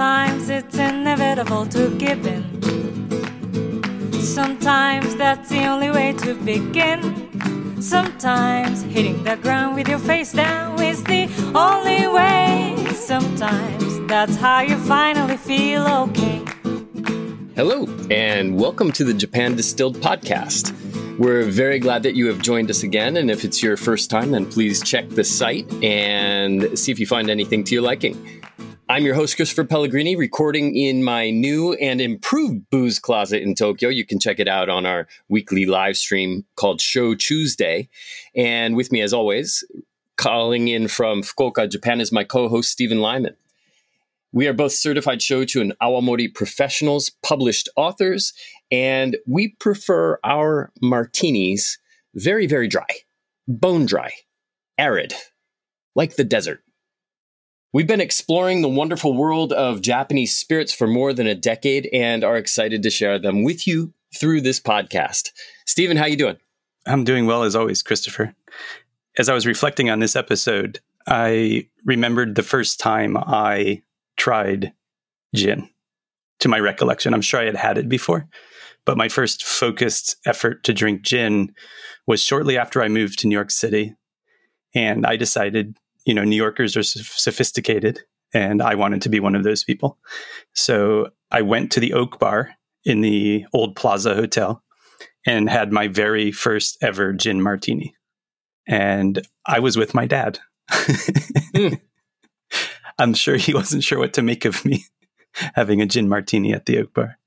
Sometimes it's inevitable to give in. Sometimes that's the only way to begin. Sometimes hitting the ground with your face down is the only way. Sometimes that's how you finally feel okay. Hello, and welcome to the Japan Distilled Podcast. We're very glad that you have joined us again. And if it's your first time, then please check the site and see if you find anything to your liking. I'm your host, Christopher Pellegrini, recording in my new and improved booze closet in Tokyo. You can check it out on our weekly live stream called Show Tuesday. And with me, as always, calling in from Fukuoka, Japan, is my co host, Stephen Lyman. We are both certified shochu and awamori professionals, published authors, and we prefer our martinis very, very dry, bone dry, arid, like the desert. We've been exploring the wonderful world of Japanese spirits for more than a decade and are excited to share them with you through this podcast. Stephen, how you doing? I'm doing well as always, Christopher. As I was reflecting on this episode, I remembered the first time I tried gin. To my recollection, I'm sure I had had it before, but my first focused effort to drink gin was shortly after I moved to New York City. And I decided you know, New Yorkers are sophisticated, and I wanted to be one of those people. So I went to the Oak Bar in the old Plaza Hotel and had my very first ever gin martini. And I was with my dad. mm. I'm sure he wasn't sure what to make of me having a gin martini at the Oak Bar.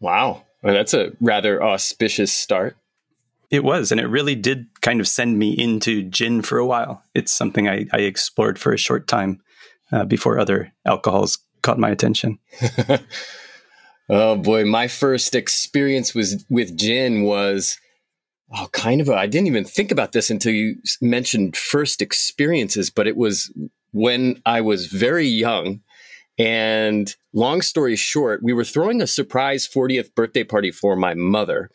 Wow. Well, that's a rather auspicious start. It was, and it really did kind of send me into gin for a while. It's something I, I explored for a short time uh, before other alcohols caught my attention. oh boy, my first experience was with gin was oh, kind of I didn't even think about this until you mentioned first experiences, but it was when I was very young. And long story short, we were throwing a surprise 40th birthday party for my mother.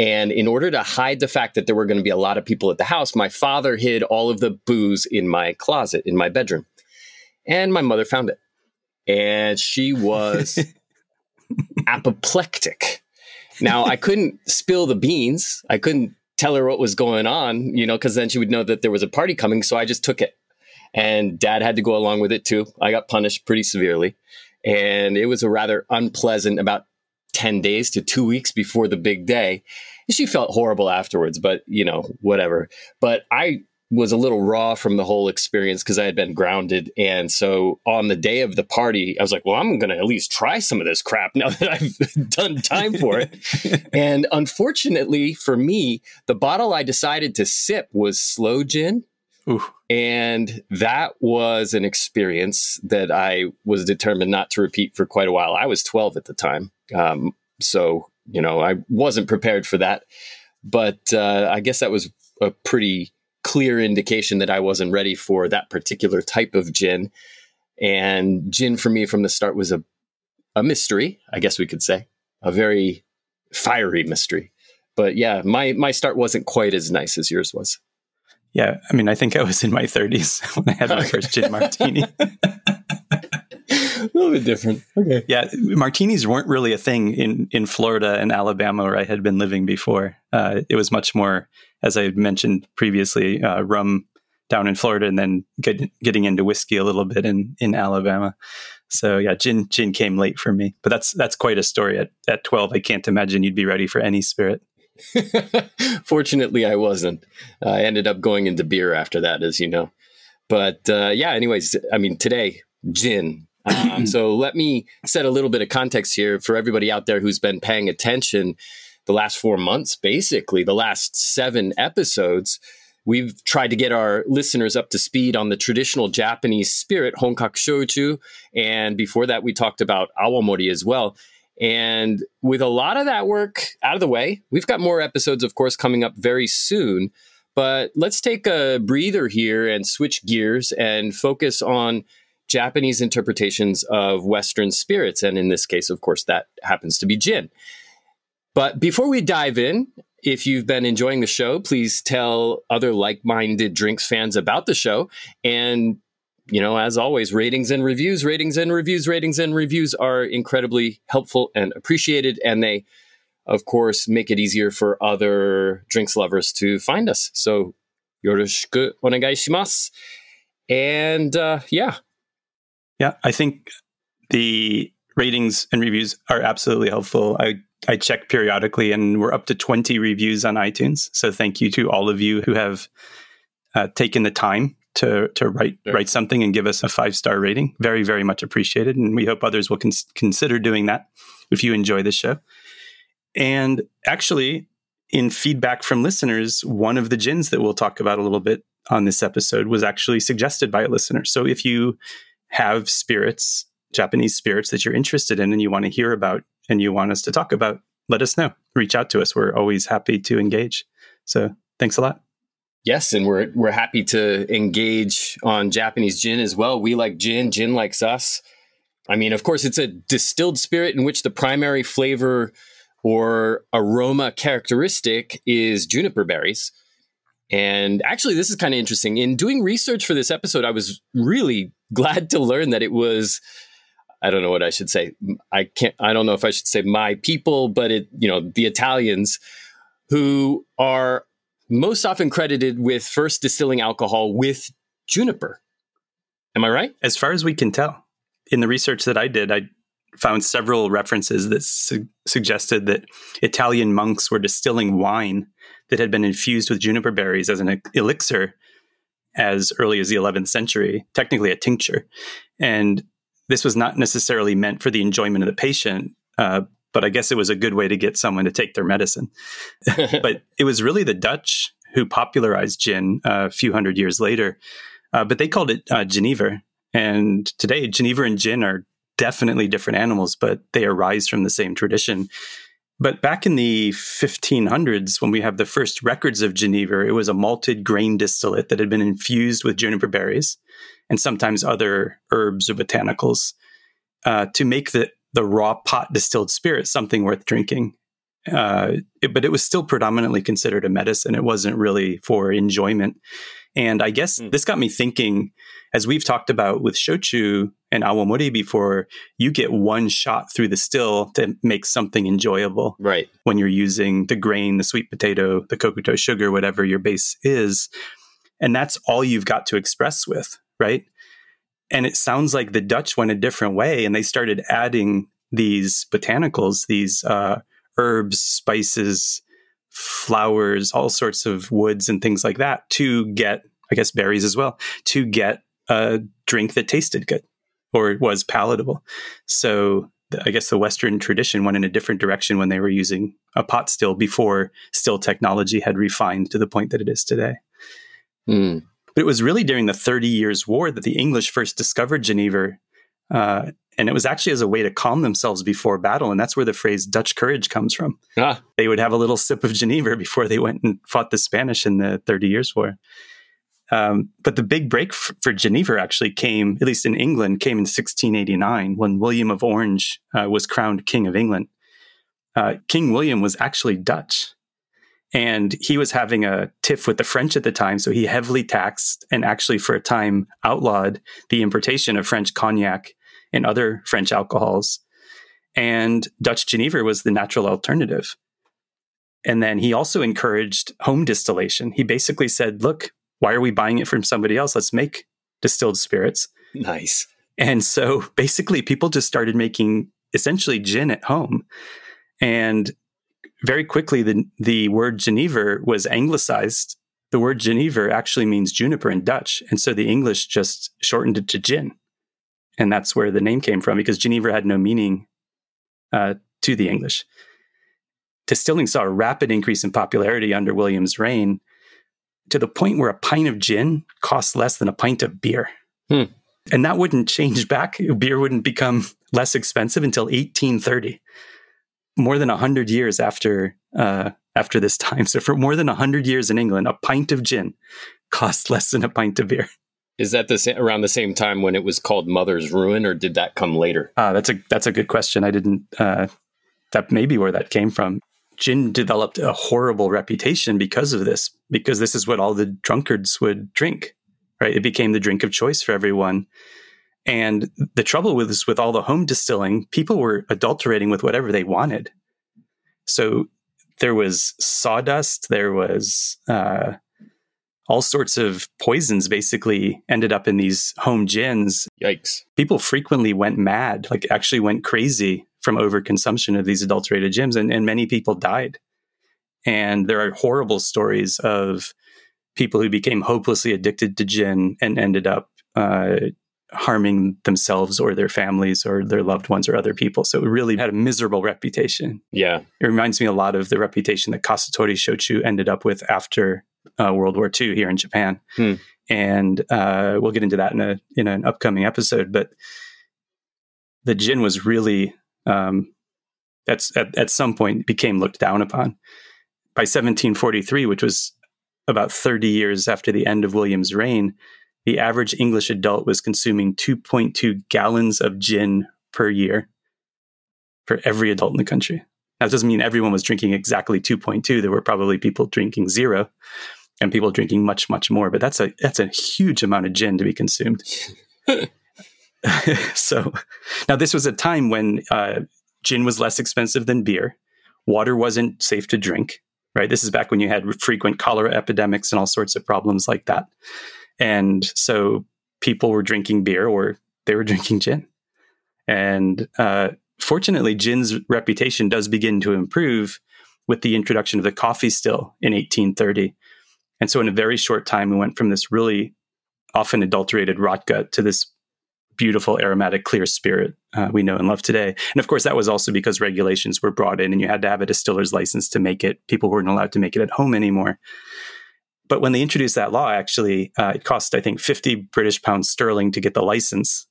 And in order to hide the fact that there were going to be a lot of people at the house, my father hid all of the booze in my closet in my bedroom. And my mother found it. And she was apoplectic. Now, I couldn't spill the beans. I couldn't tell her what was going on, you know, because then she would know that there was a party coming. So I just took it. And dad had to go along with it too. I got punished pretty severely. And it was a rather unpleasant, about 10 days to two weeks before the big day. She felt horrible afterwards, but you know, whatever. But I was a little raw from the whole experience because I had been grounded. And so on the day of the party, I was like, well, I'm going to at least try some of this crap now that I've done time for it. and unfortunately for me, the bottle I decided to sip was sloe gin. Ooh. And that was an experience that I was determined not to repeat for quite a while. I was 12 at the time. Um, so, you know, I wasn't prepared for that. But uh, I guess that was a pretty clear indication that I wasn't ready for that particular type of gin. And gin for me from the start was a, a mystery, I guess we could say, a very fiery mystery. But yeah, my, my start wasn't quite as nice as yours was. Yeah, I mean, I think I was in my 30s when I had my first gin martini. a little bit different. Okay. Yeah, martinis weren't really a thing in in Florida and Alabama where I had been living before. Uh, it was much more, as I mentioned previously, uh, rum down in Florida, and then get, getting into whiskey a little bit in in Alabama. So yeah, gin gin came late for me, but that's that's quite a story. At at twelve, I can't imagine you'd be ready for any spirit. Fortunately, I wasn't. I ended up going into beer after that, as you know. But uh, yeah, anyways, I mean, today gin um, so let me set a little bit of context here for everybody out there who's been paying attention the last four months, basically, the last seven episodes. We've tried to get our listeners up to speed on the traditional Japanese spirit, Honkaku Shochu. And before that, we talked about Awamori as well. And with a lot of that work out of the way, we've got more episodes, of course, coming up very soon. But let's take a breather here and switch gears and focus on Japanese interpretations of Western spirits. And in this case, of course, that happens to be gin. But before we dive in, if you've been enjoying the show, please tell other like minded drinks fans about the show and you know, as always, ratings and reviews, ratings and reviews, ratings and reviews are incredibly helpful and appreciated. And they, of course, make it easier for other drinks lovers to find us. So, yoroshiku onegai shimasu. And uh, yeah. Yeah, I think the ratings and reviews are absolutely helpful. I I check periodically, and we're up to 20 reviews on iTunes. So thank you to all of you who have uh, taken the time to to write sure. write something and give us a five star rating. Very very much appreciated, and we hope others will cons- consider doing that if you enjoy the show. And actually, in feedback from listeners, one of the gins that we'll talk about a little bit on this episode was actually suggested by a listener. So if you have spirits, Japanese spirits that you're interested in and you want to hear about and you want us to talk about, let us know. Reach out to us. We're always happy to engage. So thanks a lot. Yes, and we're we're happy to engage on Japanese gin as well. We like gin, gin likes us. I mean, of course, it's a distilled spirit in which the primary flavor or aroma characteristic is juniper berries. And actually, this is kind of interesting. In doing research for this episode, I was really glad to learn that it was I don't know what I should say. I can't I don't know if I should say my people, but it, you know, the Italians who are most often credited with first distilling alcohol with juniper. Am I right? As far as we can tell. In the research that I did, I found several references that su- suggested that Italian monks were distilling wine that had been infused with juniper berries as an elixir as early as the 11th century, technically a tincture. And this was not necessarily meant for the enjoyment of the patient, uh, but I guess it was a good way to get someone to take their medicine. but it was really the Dutch who popularized gin uh, a few hundred years later, uh, but they called it uh, Genever. And today, Genever and gin are definitely different animals, but they arise from the same tradition. But back in the 1500s, when we have the first records of Geneva, it was a malted grain distillate that had been infused with juniper berries and sometimes other herbs or botanicals uh, to make the, the raw pot distilled spirit something worth drinking. Uh, it, but it was still predominantly considered a medicine. It wasn't really for enjoyment. And I guess mm. this got me thinking, as we've talked about with shochu and awamori before, you get one shot through the still to make something enjoyable. Right. When you're using the grain, the sweet potato, the kokuto sugar, whatever your base is. And that's all you've got to express with, right? And it sounds like the Dutch went a different way and they started adding these botanicals, these uh, herbs, spices, flowers, all sorts of woods and things like that to get, I guess, berries as well, to get a drink that tasted good or was palatable. So I guess the Western tradition went in a different direction when they were using a pot still before still technology had refined to the point that it is today. Mm. But it was really during the Thirty Years' War that the English first discovered Geneva Uh, and it was actually as a way to calm themselves before battle. And that's where the phrase Dutch courage comes from. Ah. They would have a little sip of Genever before they went and fought the Spanish in the Thirty Years' War. Um, but the big break f- for Genever actually came, at least in England, came in 1689 when William of Orange uh, was crowned King of England. Uh, King William was actually Dutch. And he was having a tiff with the French at the time. So he heavily taxed and actually, for a time, outlawed the importation of French cognac and other French alcohols. And Dutch Genever was the natural alternative. And then he also encouraged home distillation. He basically said, look, why are we buying it from somebody else? Let's make distilled spirits. Nice. And so basically, people just started making essentially gin at home. And very quickly, the, the word Genever was anglicized. The word Genever actually means juniper in Dutch. And so the English just shortened it to gin. And that's where the name came from because Geneva had no meaning uh, to the English. Distilling saw a rapid increase in popularity under William's reign to the point where a pint of gin costs less than a pint of beer. Hmm. And that wouldn't change back. Beer wouldn't become less expensive until 1830 more than 100 years after uh, after this time. So for more than 100 years in England, a pint of gin cost less than a pint of beer. Is that the sa- around the same time when it was called Mother's Ruin, or did that come later? Uh, that's a that's a good question. I didn't. Uh, that may be where that came from. Gin developed a horrible reputation because of this, because this is what all the drunkards would drink, right? It became the drink of choice for everyone. And the trouble with this, with all the home distilling, people were adulterating with whatever they wanted. So there was sawdust, there was uh, all sorts of poisons basically ended up in these home gins. Yikes. People frequently went mad, like actually went crazy from overconsumption of these adulterated gins, and, and many people died. And there are horrible stories of people who became hopelessly addicted to gin and ended up uh, harming themselves or their families or their loved ones or other people. So it really had a miserable reputation. Yeah. It reminds me a lot of the reputation that Kasutori Shochu ended up with after uh, World War II here in Japan. Hmm. And uh, we'll get into that in a in an upcoming episode. But the gin was really um, that's at, at some point became looked down upon. By 1743, which was about 30 years after the end of William's reign, the average English adult was consuming 2.2 gallons of gin per year for every adult in the country. That doesn't mean everyone was drinking exactly 2.2. There were probably people drinking zero and people drinking much, much more. But that's a that's a huge amount of gin to be consumed. so now this was a time when uh, gin was less expensive than beer. Water wasn't safe to drink. Right. This is back when you had frequent cholera epidemics and all sorts of problems like that. And so people were drinking beer or they were drinking gin. And uh, fortunately, gin's reputation does begin to improve with the introduction of the Coffey still in 1830. And so, in a very short time, we went from this really often adulterated rot gut to this beautiful, aromatic, clear spirit uh, we know and love today. And of course, that was also because regulations were brought in and you had to have a distiller's license to make it. People weren't allowed to make it at home anymore. But when they introduced that law, actually, uh, it cost, I think, 50 British pounds sterling to get the license,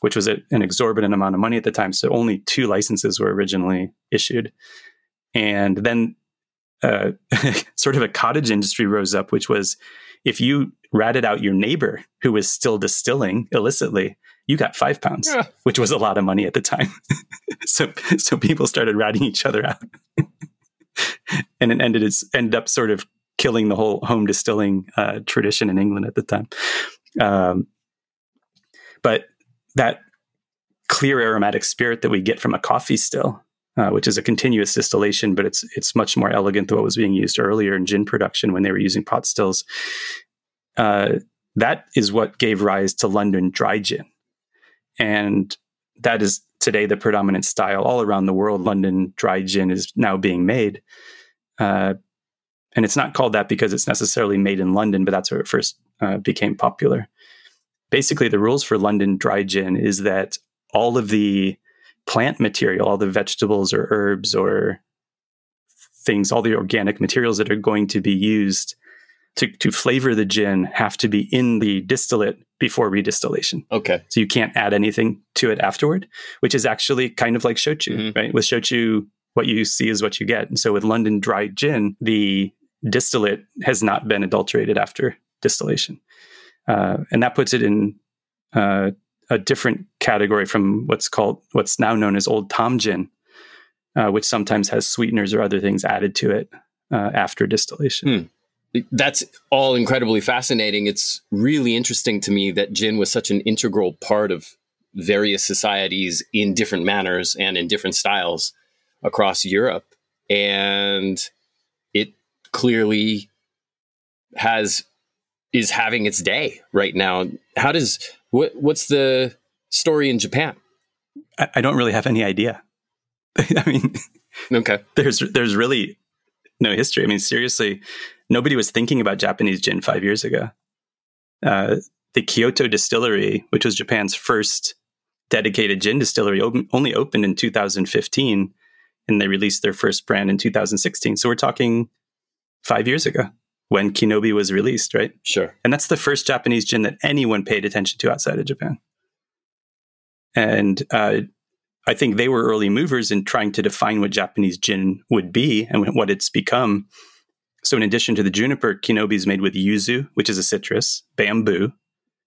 which was a, an exorbitant amount of money at the time. So only two licenses were originally issued. And then uh, sort of a cottage industry rose up, which was if you ratted out your neighbor who was still distilling illicitly, you got five pounds, yeah. which was a lot of money at the time. so, so people started ratting each other out, and it ended ended up sort of killing the whole home distilling uh, tradition in England at the time. Um, but that clear aromatic spirit that we get from a Coffey still, uh, which is a continuous distillation, but it's it's much more elegant than what was being used earlier in gin production when they were using pot stills. Uh, that is what gave rise to London dry gin, and that is today the predominant style all around the world. London dry gin is now being made. Uh, and it's not called that because it's necessarily made in London, but that's where it first uh, became popular. Basically, the rules for London dry gin is that all of the plant material, all the vegetables or herbs or things, all the organic materials that are going to be used to, to flavor the gin have to be in the distillate before redistillation. Okay. So you can't add anything to it afterward, which is actually kind of like shochu, mm-hmm. right? With shochu, what you see is what you get. And so with London dry gin, the distillate has not been adulterated after distillation. Uh, and that puts it in uh, a different category from what's called what's now known as old Tom gin, uh, which sometimes has sweeteners or other things added to it uh, after distillation. Hmm. That's all incredibly fascinating. It's really interesting to me that gin was such an integral part of various societies in different manners and in different styles across Europe. And it clearly has is having its day right now. How does what what's the story in Japan? I, I don't really have any idea. I mean, okay. There's there's really no history. I mean, seriously, nobody was thinking about Japanese gin five years ago. Uh, the Kyoto Distillery, which was Japan's first dedicated gin distillery, open, only opened in 2015, and they released their first brand in 2016. So we're talking five years ago when Kinobi was released, right? Sure. And that's the first Japanese gin that anyone paid attention to outside of Japan. And uh, I think they were early movers in trying to define what Japanese gin would be and what it's become. So, in addition to the juniper, Kinobi is made with yuzu, which is a citrus, bamboo.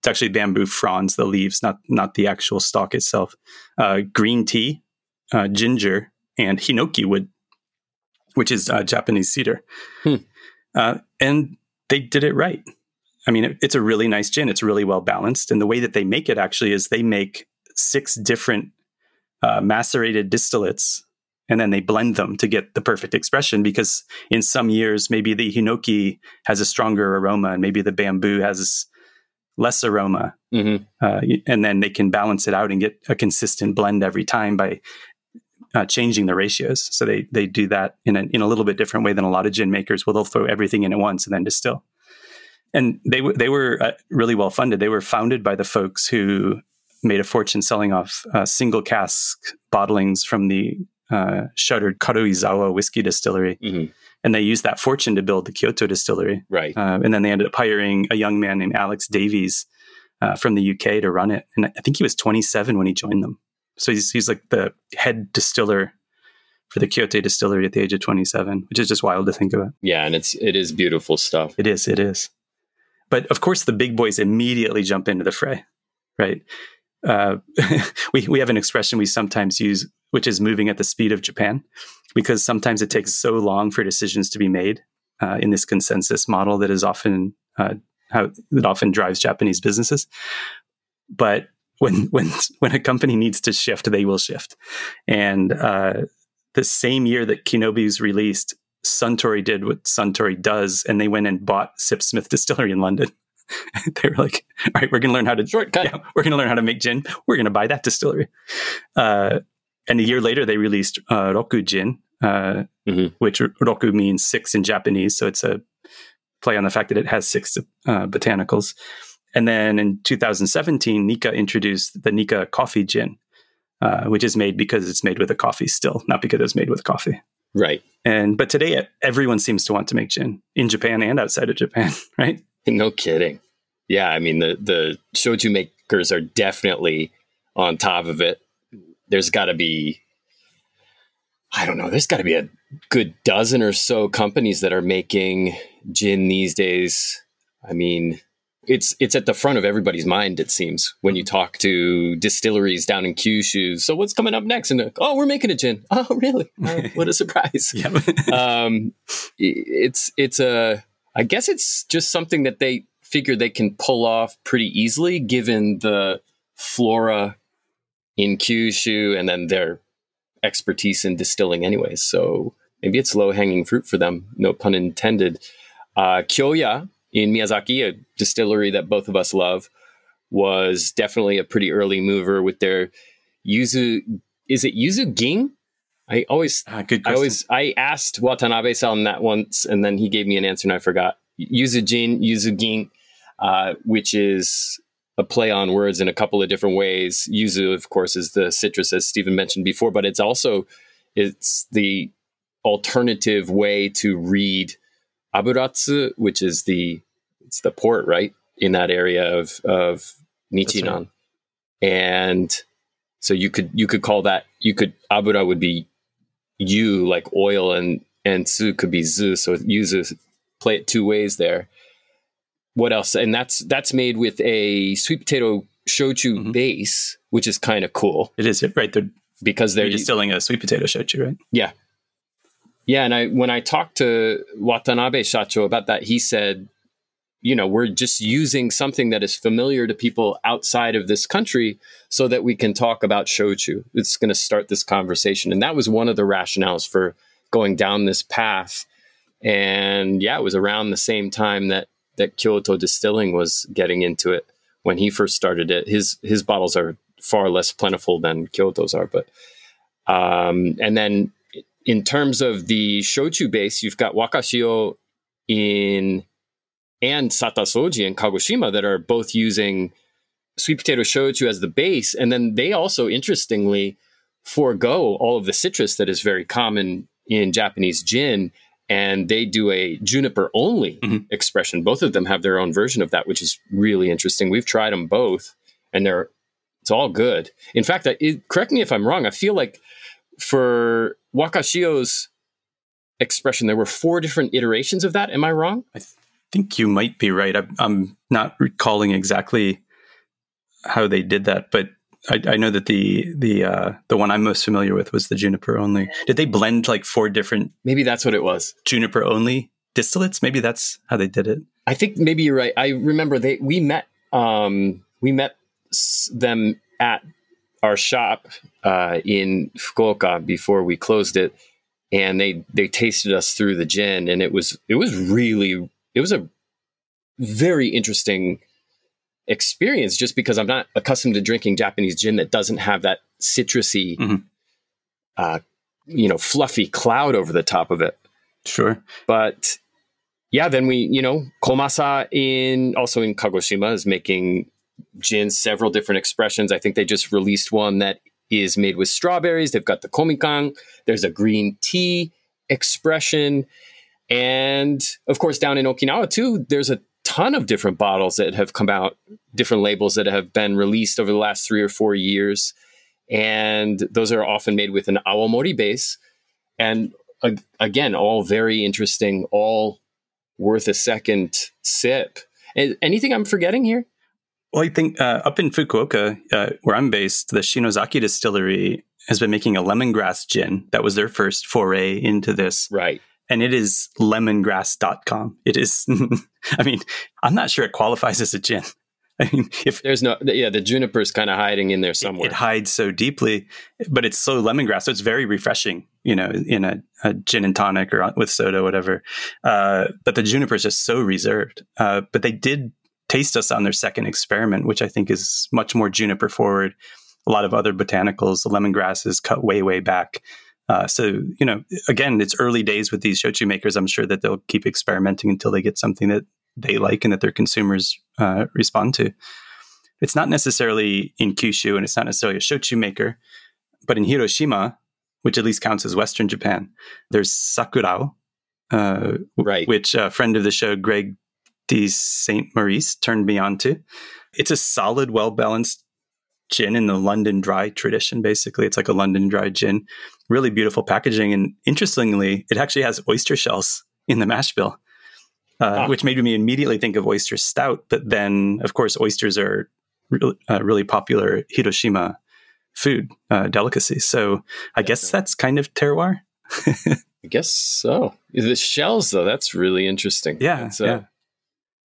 It's actually bamboo fronds, the leaves, not not the actual stalk itself. Uh, green tea, uh, ginger, and hinoki wood, which is uh, Japanese cedar. Hmm. Uh, and they did it right. I mean, it, it's a really nice gin. It's really well balanced. And the way that they make it actually is they make six different uh, macerated distillates and then they blend them to get the perfect expression because in some years maybe the hinoki has a stronger aroma and maybe the bamboo has less aroma Mm-hmm. uh, and then they can balance it out and get a consistent blend every time by uh, changing the ratios so they they do that in a, in a little bit different way than a lot of gin makers where they'll throw everything in at once and then distill and they w- they were uh, really well funded they were founded by the folks who made a fortune selling off uh, single cask bottlings from the uh, shuttered Karuizawa whiskey distillery. Mm-hmm. And they used that fortune to build the Kyoto distillery. Right. Uh, and then they ended up hiring a young man named Alex Davies uh, from the UK to run it. And I think he was 27 when he joined them. So he's, he's like the head distiller for the Kyoto distillery at the age of 27, which is just wild to think about. Yeah, and it's it is beautiful stuff. It is, it is. But of course, the big boys immediately jump into the fray, right? Uh, we we have an expression we sometimes use, which is moving at the speed of Japan, because sometimes it takes so long for decisions to be made uh, in this consensus model that is often uh, how that often drives Japanese businesses. But when when when a company needs to shift, they will shift. And uh, the same year that Kinobi was released, Suntory did what Suntory does, and they went and bought Sipsmith Distillery in London. they were like, "All right, we're going to learn how to Shortcut. yeah, we're going to learn how to make gin. We're going to buy that distillery." Uh, and a year later, they released uh, Roku Gin, uh, Mhm. which Roku means six in Japanese, so it's a play on the fact that it has six uh, botanicals. And then in 2017, Nikka introduced the Nikka Coffey Gin, uh, which is made because it's made with a Coffey still, not because it's made with coffee. Right. And but today everyone seems to want to make gin in Japan and outside of Japan, right? No kidding. Yeah, I mean the the shochu makers are definitely on top of it. There's got to be I don't know, there's got to be a good dozen or so companies that are making gin these days. I mean, it's it's at the front of everybody's mind it seems when you talk to distilleries down in Kyushu. So what's coming up next? And they're like, oh, we're making a gin. Oh, really? Oh, what a surprise! Yeah. um, it's it's a I guess it's just something that they figure they can pull off pretty easily given the flora in Kyushu and then their expertise in distilling anyways. So maybe it's low hanging fruit for them, no pun intended. Uh, Kyoya in Miyazaki, a distillery that both of us love, was definitely a pretty early mover with their yuzu. Is it yuzu ging? I always Ah, good I always I asked Watanabe san that once, and then he gave me an answer, and I forgot. Yuzujin, Yuzugin, uh, which is a play on words in a couple of different ways. Yuzu, of course, is the citrus, as Stephen mentioned before, but it's also it's the alternative way to read aburatsu, which is the it's the port right in that area of of Nichinan, right. and so you could you could call that you could abura would be you like oil and and su could be zu so yuzu play it two ways there what else and that's that's made with a sweet potato shochu Mhm. base which is kind of cool it is right. They're, because they're they're distilling a sweet potato shochu, right? yeah yeah and i when i talked to watanabe shacho about that he said you know we're just using something that is familiar to people outside of this country so that we can talk about shochu. It's going to start this conversation. And that was one of the rationales for going down this path. And yeah it was around the same time that that kyoto distilling was getting into it when he first started it. His his bottles are far less plentiful than kyoto's are but um and then in terms of the shochu base you've got wakashio in and Satasoji in Kagoshima that are both using sweet potato shochu as the base. And then they also, interestingly, forego all of the citrus that is very common in Japanese gin. And they do a juniper only Mhm. expression. Both of them have their own version of that, which is really interesting. We've tried them both, and they're it's all good. In fact, I, it, correct me if I'm wrong. I feel like for Wakashio's expression, there were four different iterations of that. Am I wrong? I think you might be right. I, I'm not recalling exactly how they did that, but I, I know that the the uh, the one I'm most familiar with was the juniper only. Did they blend like four different Maybe that's what it was. juniper only distillates? Maybe that's how they did it. I think maybe you're right. I remember they we met um, we met them at our shop uh, in Fukuoka before we closed it, and they they tasted us through the gin, and it was it was really it was a very interesting experience just because I'm not accustomed to drinking Japanese gin that doesn't have that citrusy, mm-hmm. uh, you know, fluffy cloud over the top of it. Sure. But yeah, then we, you know, Komasa in also in Kagoshima is making gin, several different expressions. I think they just released one that is made with strawberries. They've got the komikan. There's a green tea expression. And of course, down in Okinawa too, there's a ton of different bottles that have come out, different labels that have been released over the last three or four years. And those are often made with an awamori base. And again, all very interesting, all worth a second sip. Anything I'm forgetting here? Well, I think uh, up in Fukuoka, uh, where I'm based, the Shinozaki distillery has been making a lemongrass gin. That was their first foray into this. Right. And it is lemongrass.com. It is, I mean, I'm not sure it qualifies as a gin. I mean, if there's no, yeah, the juniper is kind of hiding in there somewhere. It, it, hides so deeply, but it's so lemongrass. So it's very refreshing, you know, in a, a gin and tonic or with soda, whatever. Uh, but the juniper is just so reserved. Uh, but they did taste us on their second experiment, which I think is much more juniper forward. A lot of other botanicals, the lemongrass is cut way, way back. Uh, so, you know, again, it's early days with these shochu makers. I'm sure that they'll keep experimenting until they get something that they like and that their consumers uh, respond to. It's not necessarily in Kyushu and it's not necessarily a shochu maker, but in Hiroshima, which at least counts as Western Japan, there's Sakurao, uh, right. which a friend of the show, Greg D. St. Maurice, turned me on to. It's a solid, well balanced gin in the London dry tradition, basically. It's like a London dry gin. Really beautiful packaging. And interestingly, it actually has oyster shells in the mash bill uh, ah. which made me immediately think of oyster stout. But then, of course, oysters are really, uh, really popular Hiroshima food uh, delicacy. So I guess that's kind of terroir. I guess so. The shells, though, that's really interesting. Yeah, that's a, yeah.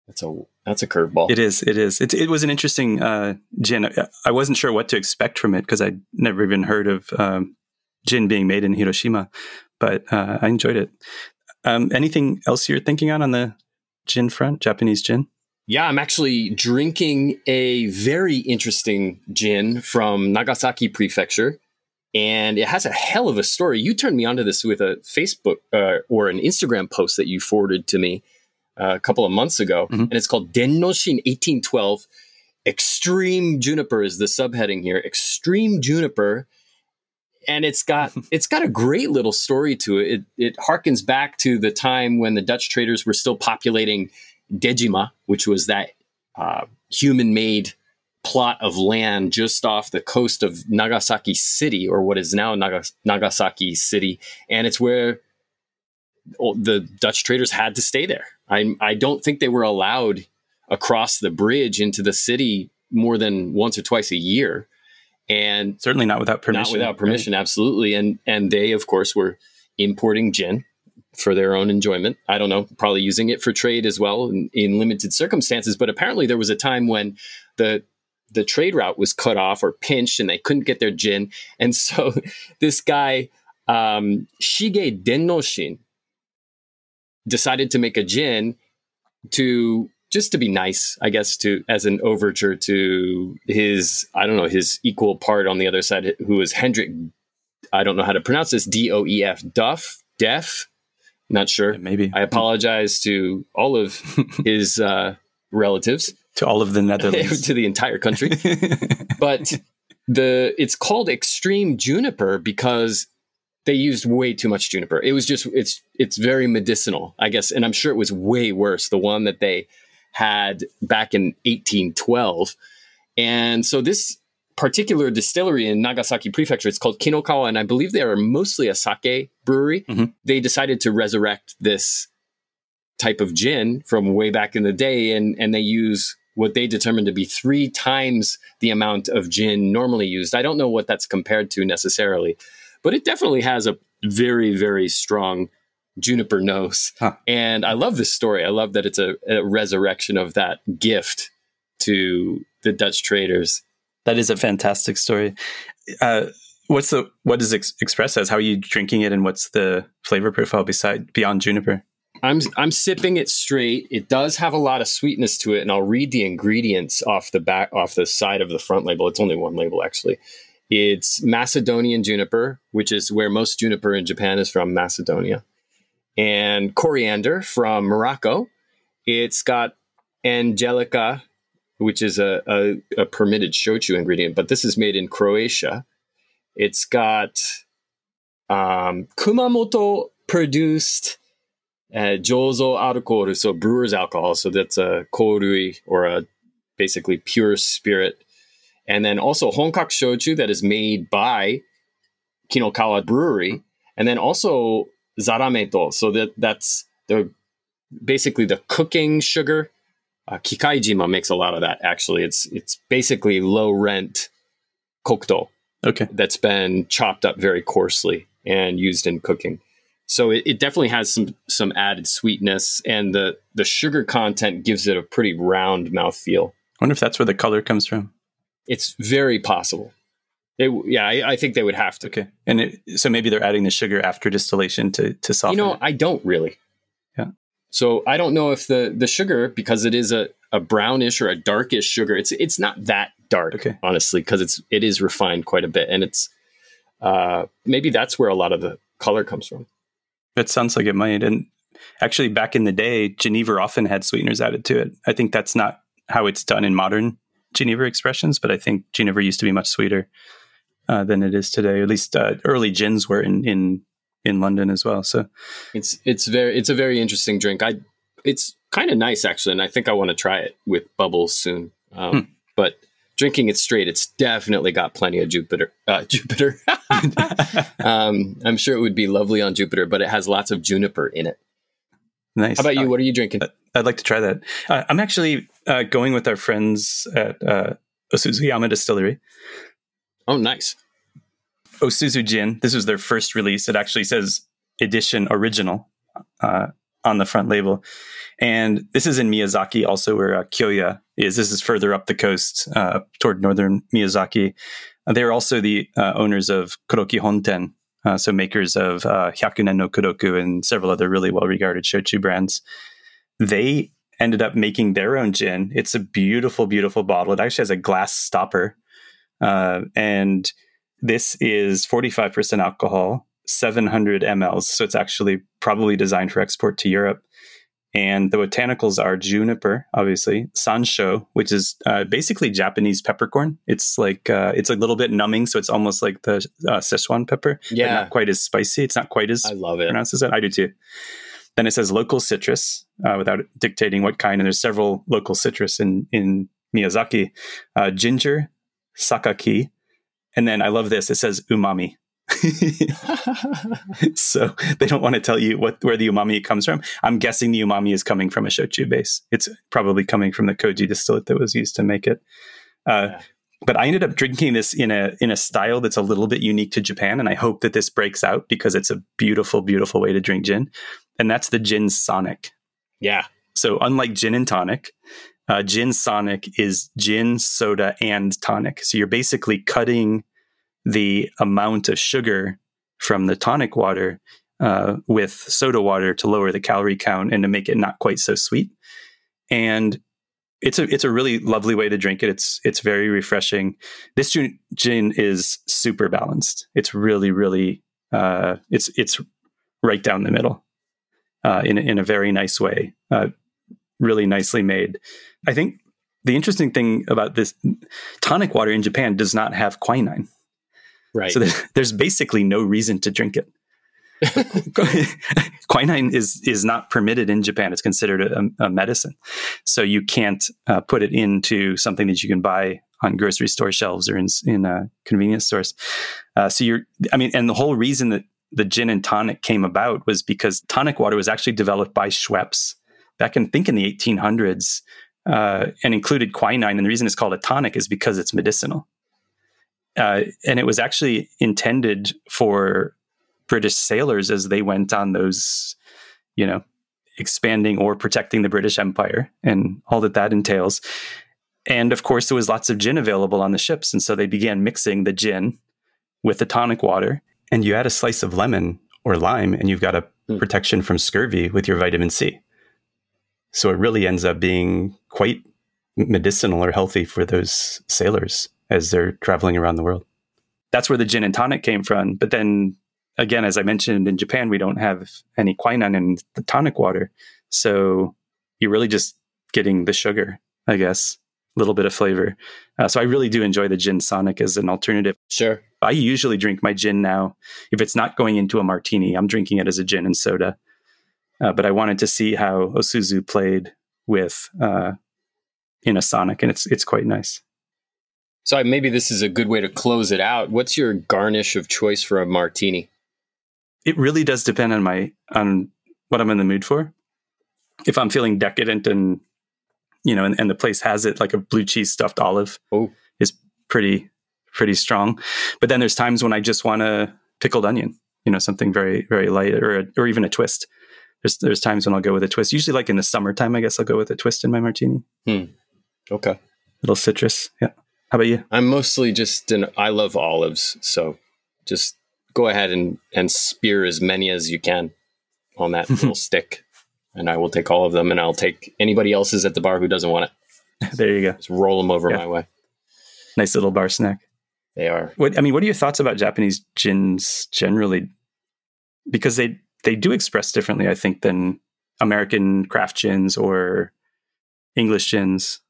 That's a that's a curveball. It is. It is. It, it was an interesting uh, gin. I wasn't sure what to expect from it because I'd never even heard of um, gin being made in Hiroshima, but uh, I enjoyed it. Um, anything else you're thinking on on the gin front, Japanese gin? Yeah, I'm actually drinking a very interesting gin from Nagasaki Prefecture. And it has a hell of a story. You turned me onto this with a Facebook uh, or an Instagram post that you forwarded to me uh, a couple of months ago. Mm-hmm. And it's called Dennoshin 1812. Extreme Juniper is the subheading here. Extreme Juniper and it's got it's got a great little story to it. It it harkens back to the time when the Dutch traders were still populating Dejima, which was that uh, human-made plot of land just off the coast of Nagasaki City, or what is now Nagas- Nagasaki City, and it's where the Dutch traders had to stay there. I I don't think they were allowed across the bridge into the city more than once or twice a year and certainly not without permission. Not without permission, right? absolutely. And and they, of course, were importing gin for their own enjoyment. I don't know, probably using it for trade as well in, in limited circumstances. But apparently, there was a time when the the trade route was cut off or pinched, and they couldn't get their gin. And so this guy um, Shige Dennoshin decided to make a gin to just to be nice, I guess, to as an overture to his, I don't know, his equal part on the other side, who is Hendrik. I don't know how to pronounce this. D O E F. Duff. Deaf. Not sure. Yeah, maybe. I apologize to all of his uh, relatives. To all of the Netherlands. to the entire country. but the it's called extreme juniper because they used way too much juniper. It was just it's it's very medicinal, I guess, and I'm sure it was way worse. The one that they had back in 1812. And so this particular distillery in Nagasaki Prefecture, it's called Kinokawa, and I believe they are mostly a sake brewery. Mm-hmm. They decided to resurrect this type of gin from way back in the day, and, and they use what they determined to be three times the amount of gin normally used. I don't know what that's compared to necessarily, but it definitely has a very, very strong juniper nose. Huh. And I love this story. I love that it's a, a resurrection of that gift to the Dutch traders. That is a fantastic story. Uh, what's the what does it express as? How are you drinking it, and what's the flavor profile beside beyond juniper? I'm I'm sipping it straight. It does have a lot of sweetness to it, and I'll read the ingredients off the back off the side of the front label. It's only one label actually. It's Macedonian juniper, which is where most juniper in Japan is from, Macedonia, and coriander from Morocco. It's got angelica, which is a, a, a permitted shochu ingredient, but this is made in Croatia. It's got um, Kumamoto produced uh, Jozo alcohol, so brewer's alcohol. So that's a korui or a basically pure spirit. And then also Honkaku Shochu that is made by Kinokawa Brewery. And then also Zarameto. So that that's the basically the cooking sugar. Uh, Kikaijima makes a lot of that actually. It's it's basically low rent kokuto Okay. that's been chopped up very coarsely and used in cooking. So it, it definitely has some some added sweetness, and the the sugar content gives it a pretty round mouthfeel. I wonder if that's where the color comes from. It's very possible. They, yeah, I, I think they would have to. Okay, and it, so maybe they're adding the sugar after distillation to to soften. You know, it. I don't really. Yeah. So I don't know if the the sugar because it is a, a brownish or a darkish sugar. It's it's not that dark, Okay. honestly, because it's it is refined quite a bit, and it's uh, maybe that's where a lot of the color comes from. That sounds like it might. And actually, back in the day, Geneva often had sweeteners added to it. I think that's not how it's done in modern Geneva expressions, but I think Geneva used to be much sweeter uh, than it is today. At least uh, early gins were in, in in London as well. So It's it's very it's a very interesting drink. I it's kind of nice actually, and I think I want to try it with bubbles soon. Um, Hmm. But drinking it straight, it's definitely got plenty of Jupiter. Uh, Jupiter. um, I'm sure it would be lovely on Jupiter, but it has lots of juniper in it. nice. How about you? Uh, What are you drinking? I'd like to try that. Uh, I'm actually uh, going with our friends at uh, Osuzuyama Distillery. Oh, nice. Osuzu Gin. This was their first release. It actually says edition original uh, on the front label. And this is in Miyazaki, also where uh, Kyoya is. This is further up the coast uh, toward northern Miyazaki. They're also the uh, owners of Kuroki Honten, uh, so makers of uh, Hyakunen no Kodoku and several other really well regarded shochu brands. They ended up making their own gin. It's a beautiful, beautiful bottle. It actually has a glass stopper. Uh, and this is 45% alcohol, 700 mLs. So it's actually probably designed for export to Europe. And the botanicals are juniper, obviously, sansho, which is uh, basically Japanese peppercorn. It's like uh, it's a little bit numbing, so it's almost like the uh, Szechuan pepper. Yeah. not quite as spicy. It's not quite as I love it. pronounces it. I do too. Then it says local citrus uh, without dictating what kind. And there's several local citrus in in Miyazaki, uh, ginger, sakaki, and then I love this. It says umami. so they don't want to tell you what where the umami comes from. I'm guessing the umami is coming from a shochu base. It's probably coming from the koji distillate that was used to make it. Uh, Yeah. But I ended up drinking this in a in a style that's a little bit unique to Japan, and I hope that this breaks out because it's a beautiful, beautiful way to drink gin, and that's the gin sonic. yeah. So unlike gin and tonic, uh, gin sonic is gin, soda, and tonic. So you're basically cutting the amount of sugar from the tonic water uh, with soda water to lower the calorie count and to make it not quite so sweet. And it's a it's a really lovely way to drink it. It's it's very refreshing. This gin, is super balanced. It's really really uh, it's it's right down the middle uh, in a- in a very nice way. Uh, really nicely made. I think the interesting thing about this tonic water in Japan does not have quinine. Right. So there's, there's basically no reason to drink it. quinine is is not permitted in Japan. It's considered a, a medicine, so you can't uh, put it into something that you can buy on grocery store shelves or in in uh, convenience stores. Uh, so you're, I mean, and the whole reason that the gin and tonic came about was because tonic water was actually developed by Schweppes back in, I think, in the 1800s, uh, and included quinine. And the reason it's called a tonic is because it's medicinal. Uh, and it was actually intended for British sailors as they went on those you know, expanding or protecting the British Empire and all that that entails. And of course, there was lots of gin available on the ships. And so they began mixing the gin with the tonic water. And you add a slice of lemon or lime, and you've got a mm. protection from scurvy with your vitamin C. So it really ends up being quite medicinal or healthy for those sailors as they're traveling around the world. That's where the gin and tonic came from. But then again, as I mentioned in Japan, we don't have any quinine in the tonic water. So you're really just getting the sugar, I guess, a little bit of flavor. Uh, so I really do enjoy the gin sonic as an alternative. Sure. I usually drink my gin now. If it's not going into a martini, I'm drinking it as a gin and soda. Uh, but I wanted to see how Osuzu played with uh, in a sonic, and it's it's quite nice. So maybe this is a good way to close it out. What's your garnish of choice for a martini? It really does depend on my on what I'm in the mood for. If I'm feeling decadent and you know, and, and the place has it, like a blue cheese stuffed olive oh. is pretty pretty strong. But then there's times when I just want a pickled onion, you know, something very very light, or a, or even a twist. There's there's times when I'll go with a twist. Usually, like in the summertime, I guess I'll go with a twist in my martini. Hmm. Okay. Little citrus. Yeah. How about you? I'm mostly just an. I love olives, so just go ahead and, and spear as many as you can on that little stick. And I will take all of them and I'll take anybody else's at the bar who doesn't want it. there you go. Just roll them over yeah. my way. Nice little bar snack. They are. What I mean, what are your thoughts about Japanese gins generally? Because they they do express differently, I think, than American craft gins or English gins.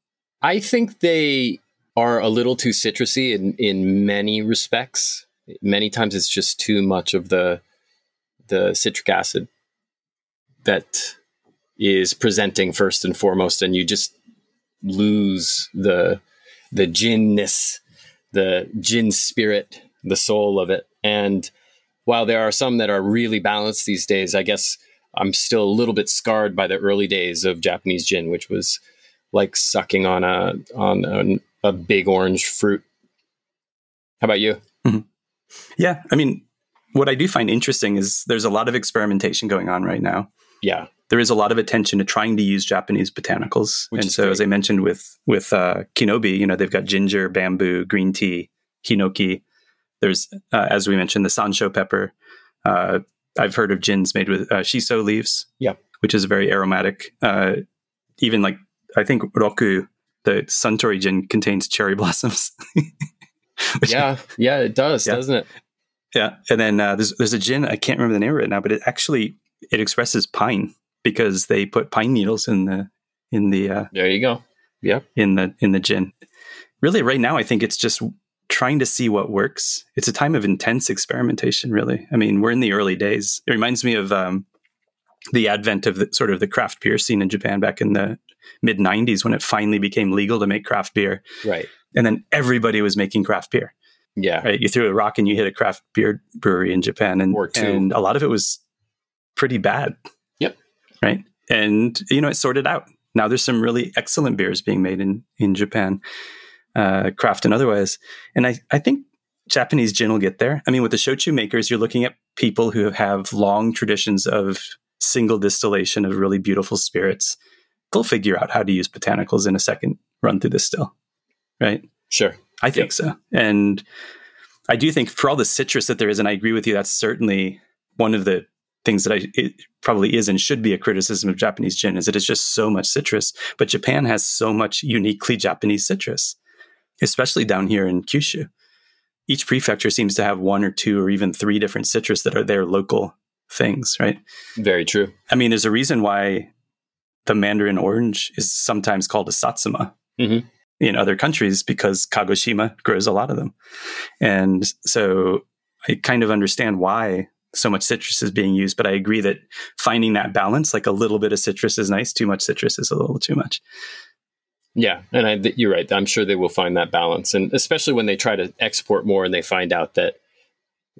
I think they are a little too citrusy in, in many respects many times it's just too much of the the citric acid that is presenting first and foremost and you just lose the the ginness the gin spirit the soul of it and while there are some that are really balanced these days i guess i'm still a little bit scarred by the early days of japanese gin which was like sucking on a on a, a big orange fruit how about you. Yeah. I mean, what I do find interesting is there's a lot of experimentation going on right now. Yeah. There is a lot of attention to trying to use Japanese botanicals. Which and so, great. as I mentioned with with uh, Kinobi, you know, they've got ginger, bamboo, green tea, hinoki. There's, uh, as we mentioned, the sansho pepper. Uh, I've heard of gins made with uh, shiso leaves. Yeah. Which is very aromatic. Uh, even like, I think Roku, the Suntory gin contains cherry blossoms. yeah, yeah, it does, yeah. doesn't it? Yeah, and then uh, there's there's a gin I can't remember the name of it now, but it actually it expresses pine because they put pine needles in the in the. Uh, there you go. Yeah, in the in the gin. Really, right now, I think it's just trying to see what works. It's a time of intense experimentation. Really, I mean, we're in the early days. It reminds me of um, the advent of the sort of the craft beer scene in Japan back in the mid 90s when it finally became legal to make craft beer. Right and then everybody was making craft beer. Yeah, right. You threw a rock and you hit a craft beer brewery in Japan, and and a lot of it was pretty bad. Yep. Right, and you know it sorted out. Now there's some really excellent beers being made in in Japan, uh, craft and otherwise. And I I think Japanese gin will get there. I mean, with the shochu makers, you're looking at people who have long traditions of single distillation of really beautiful spirits. They'll figure out how to use botanicals in a second run through this still right? Sure. I think yep. so. And I do think for all the citrus that there is, and I agree with you, that's certainly one of the things that I it probably is and should be a criticism of Japanese gin is that it's just so much citrus. But Japan has so much uniquely Japanese citrus, especially down here in Kyushu. Each prefecture seems to have one or two or even three different citrus that are their local things, right? Very true. I mean, there's a reason why the Mandarin orange is sometimes called a satsuma. Mm-hmm in other countries because Kagoshima grows a lot of them. And so I kind of understand why so much citrus is being used, but I agree that finding that balance, like a little bit of citrus is nice, too much citrus is a little too much. Yeah, and I, you're right. I'm sure they will find that balance, and especially when they try to export more and they find out that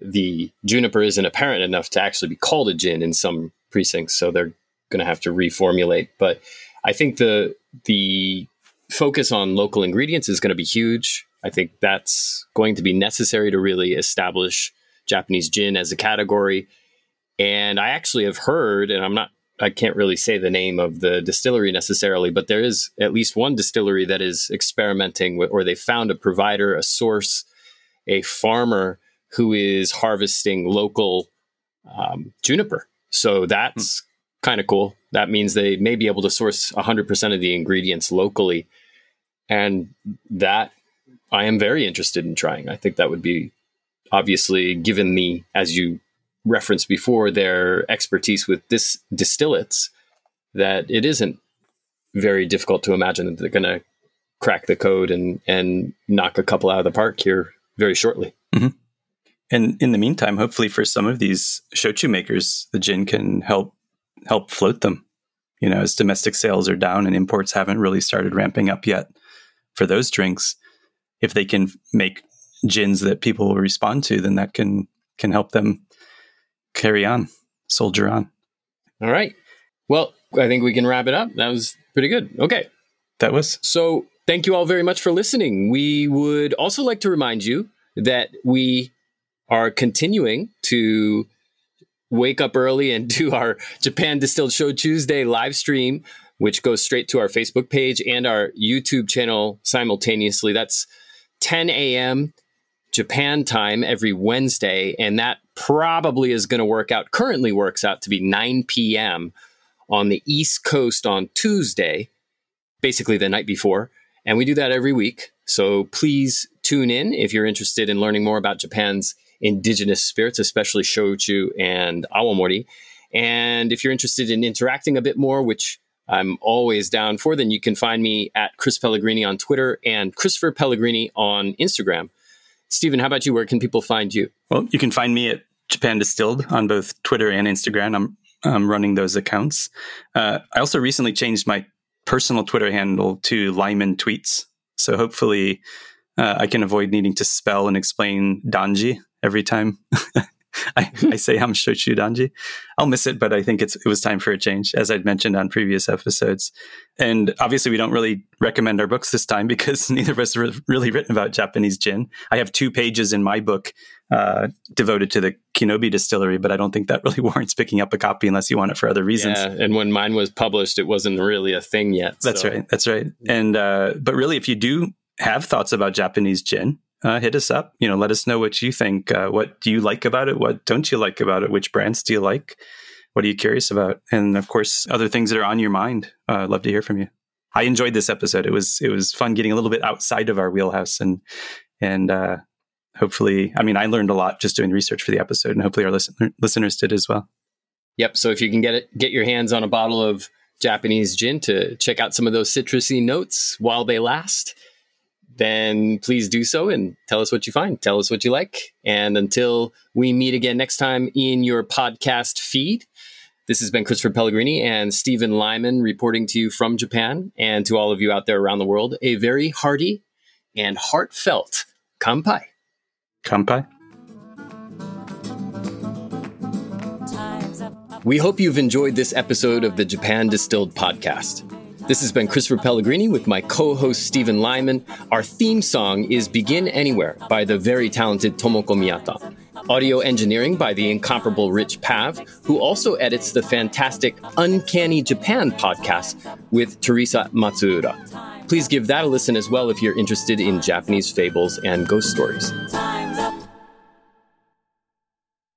the juniper isn't apparent enough to actually be called a gin in some precincts, so they're going to have to reformulate. But I think the the focus on local ingredients is going to be huge. I think that's going to be necessary to really establish Japanese gin as a category. And I actually have heard, and I'm not I can't really say the name of the distillery necessarily, but there is at least one distillery that is experimenting with, or they found a provider, a source, a farmer who is harvesting local um, juniper. So that's hmm. Kind of cool. That means they may be able to source 100% of the ingredients locally. And that I am very interested in trying. I think that would be obviously given the, as you referenced before, their expertise with dis- distillates, that it isn't very difficult to imagine that they're going to crack the code and, and knock a couple out of the park here very shortly. Mm-hmm. And in the meantime, hopefully for some of these shochu makers, the gin can help help float them. You know, as domestic sales are down and imports haven't really started ramping up yet for those drinks, if they can make gins that people will respond to, then that can can help them carry on, soldier on. All right. Well, I think we can wrap it up. That was pretty good. Okay. That was. So, thank you all very much for listening. We would also like to remind you that we are continuing to wake up early and do our Japan Distilled Show Tuesday live stream, which goes straight to our Facebook page and our YouTube channel simultaneously. That's 10 a.m. Japan time every Wednesday. And that probably is going to work out, currently works out to be 9 p.m. on the East Coast on Tuesday, basically the night before. And we do that every week. So please tune in if you're interested in learning more about Japan's indigenous spirits, especially shochu and awamori. And if you're interested in interacting a bit more, which I'm always down for, then you can find me at Chris Pellegrini on Twitter and Christopher Pellegrini on Instagram. Stephen, how about you? Where can people find you? Well, you can find me at Japan Distilled on both Twitter and Instagram. I'm, I'm running those accounts. Uh, I also recently changed my personal Twitter handle to Lyman Tweets. So hopefully uh, I can avoid needing to spell and explain Danji every time I, I, say I'm Shochu Danji. I'll miss it, but I think it's, it was time for a change, as I'd mentioned on previous episodes. And obviously, we don't really recommend our books this time because neither of us have really written about Japanese gin. I have two pages in my book uh, devoted to the Kinobi distillery, but I don't think that really warrants picking up a copy unless you want it for other reasons. Yeah, and when mine was published, it wasn't really a thing yet. That's so. right. That's right. And uh, but really, if you do have thoughts about Japanese gin, uh, hit us up. You know, let us know what you think. Uh, what do you like about it? What don't you like about it? Which brands do you like? What are you curious about? And of course, other things that are on your mind. Uh, love to hear from you. I enjoyed this episode. It was it was fun getting a little bit outside of our wheelhouse and and uh, hopefully, I mean, I learned a lot just doing research for the episode, and hopefully our listen- listeners did as well. Yep. So if you can get it, get your hands on a bottle of Japanese gin to check out some of those citrusy notes while they last then please do so and tell us what you find. Tell us what you like. And until we meet again next time in your podcast feed, this has been Christopher Pellegrini and Stephen Lyman reporting to you from Japan and to all of you out there around the world a very hearty and heartfelt kampai. Kampai. We hope you've enjoyed this episode of the Japan Distilled podcast. This has been Christopher Pellegrini with my co host Stephen Lyman. Our theme song is Begin Anywhere by the very talented Tomoko Miyata. Audio engineering by the incomparable Rich Pav, who also edits the fantastic Uncanny Japan podcast with Thersa Matsuura. Please give that a listen as well if you're interested in Japanese fables and ghost stories.